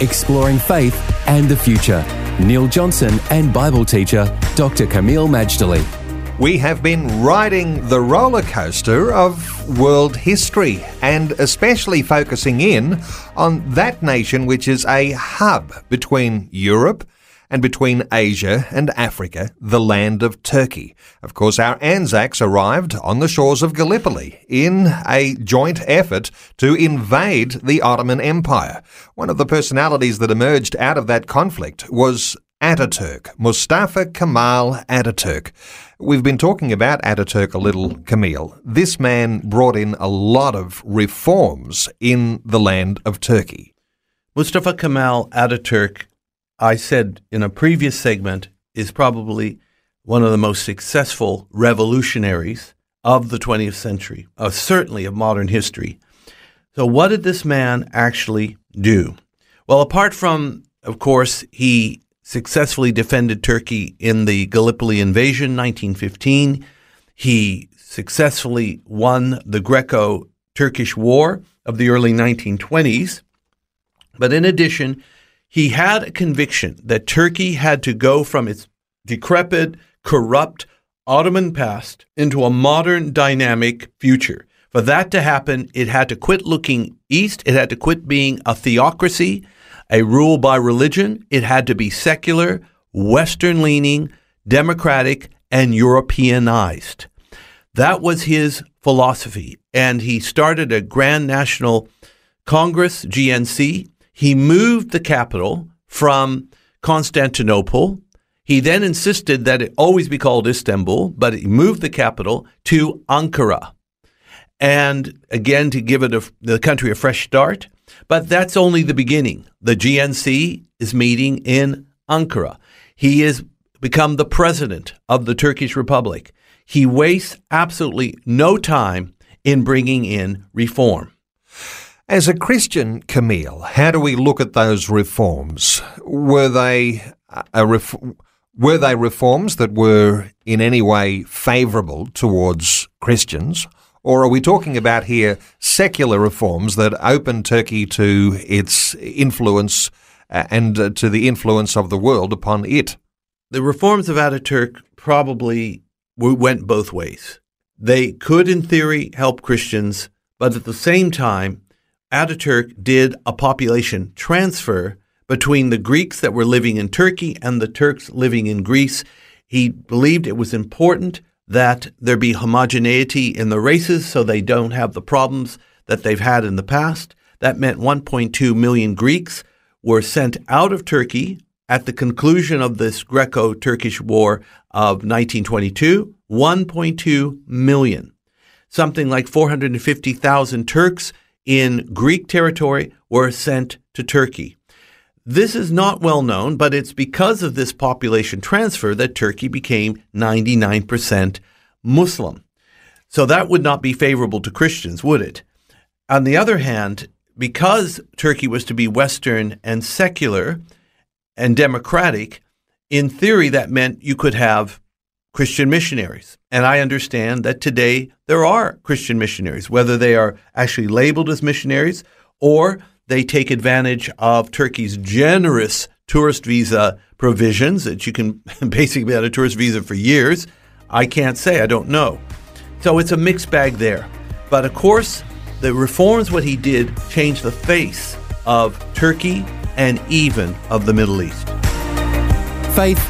Exploring faith and the future. Neil Johnson and Bible teacher Dr. Kameel Majdali. We have been riding the roller coaster of world history and especially focusing in on that nation which is a hub between Europe and between Asia and Africa, the land of Turkey. Of course, our Anzacs arrived on the shores of Gallipoli in a joint effort to invade the Ottoman Empire. One of the personalities that emerged out of that conflict was Ataturk, Mustafa Kemal Ataturk. We've been talking about Ataturk a little, Kameel. This man brought in a lot of reforms in the land of Turkey. Mustafa Kemal Ataturk I said in a previous segment, is probably one of the most successful revolutionaries of the 20th century, uh, certainly of modern history. So, what did this man actually do? Well, apart from, of course, he successfully defended Turkey in the Gallipoli invasion, 1915. He successfully won the Greco Turkish War of the early 1920s. But in addition, he had a conviction that Turkey had to go from its decrepit, corrupt Ottoman past into a modern, dynamic future. For that to happen, it had to quit looking east, it had to quit being a theocracy, a rule by religion, it had to be secular, Western leaning, democratic, and Europeanized. That was his philosophy. And he started a Grand National Congress, GNC, he moved the capital from Constantinople. He then insisted that it always be called Istanbul, but he moved the capital to Ankara. And again, to give it a, the country a fresh start. But that's only the beginning. The GNC is meeting in Ankara. He has become the president of the Turkish Republic. He wastes absolutely no time in bringing in reform. As a Christian, Kameel, how do we look at those reforms? Were they ref- were they reforms that were in any way favourable towards Christians, or are we talking about here secular reforms that open Turkey to its influence uh, and uh, to the influence of the world upon it? The reforms of Ataturk probably went both ways. They could, in theory, help Christians, but at the same time, Ataturk did a population transfer between the Greeks that were living in Turkey and the Turks living in Greece. He believed it was important that there be homogeneity in the races so they don't have the problems that they've had in the past. That meant 1.2 million Greeks were sent out of Turkey at the conclusion of this Greco Turkish War of 1922. 1.2 million. Something like 450,000 Turks in Greek territory were sent to Turkey. This is not well known, but it's because of this population transfer that Turkey became 99% Muslim. So that would not be favorable to Christians, would it? On the other hand, because Turkey was to be Western and secular and democratic, in theory, that meant you could have Christian missionaries. And I understand that today there are Christian missionaries, whether they are actually labeled as missionaries or they take advantage of Turkey's generous tourist visa provisions that you can basically be on a tourist visa for years. I can't say, I don't know. So it's a mixed bag there. But of course, the reforms, what he did, changed the face of Turkey and even of the Middle East. Faith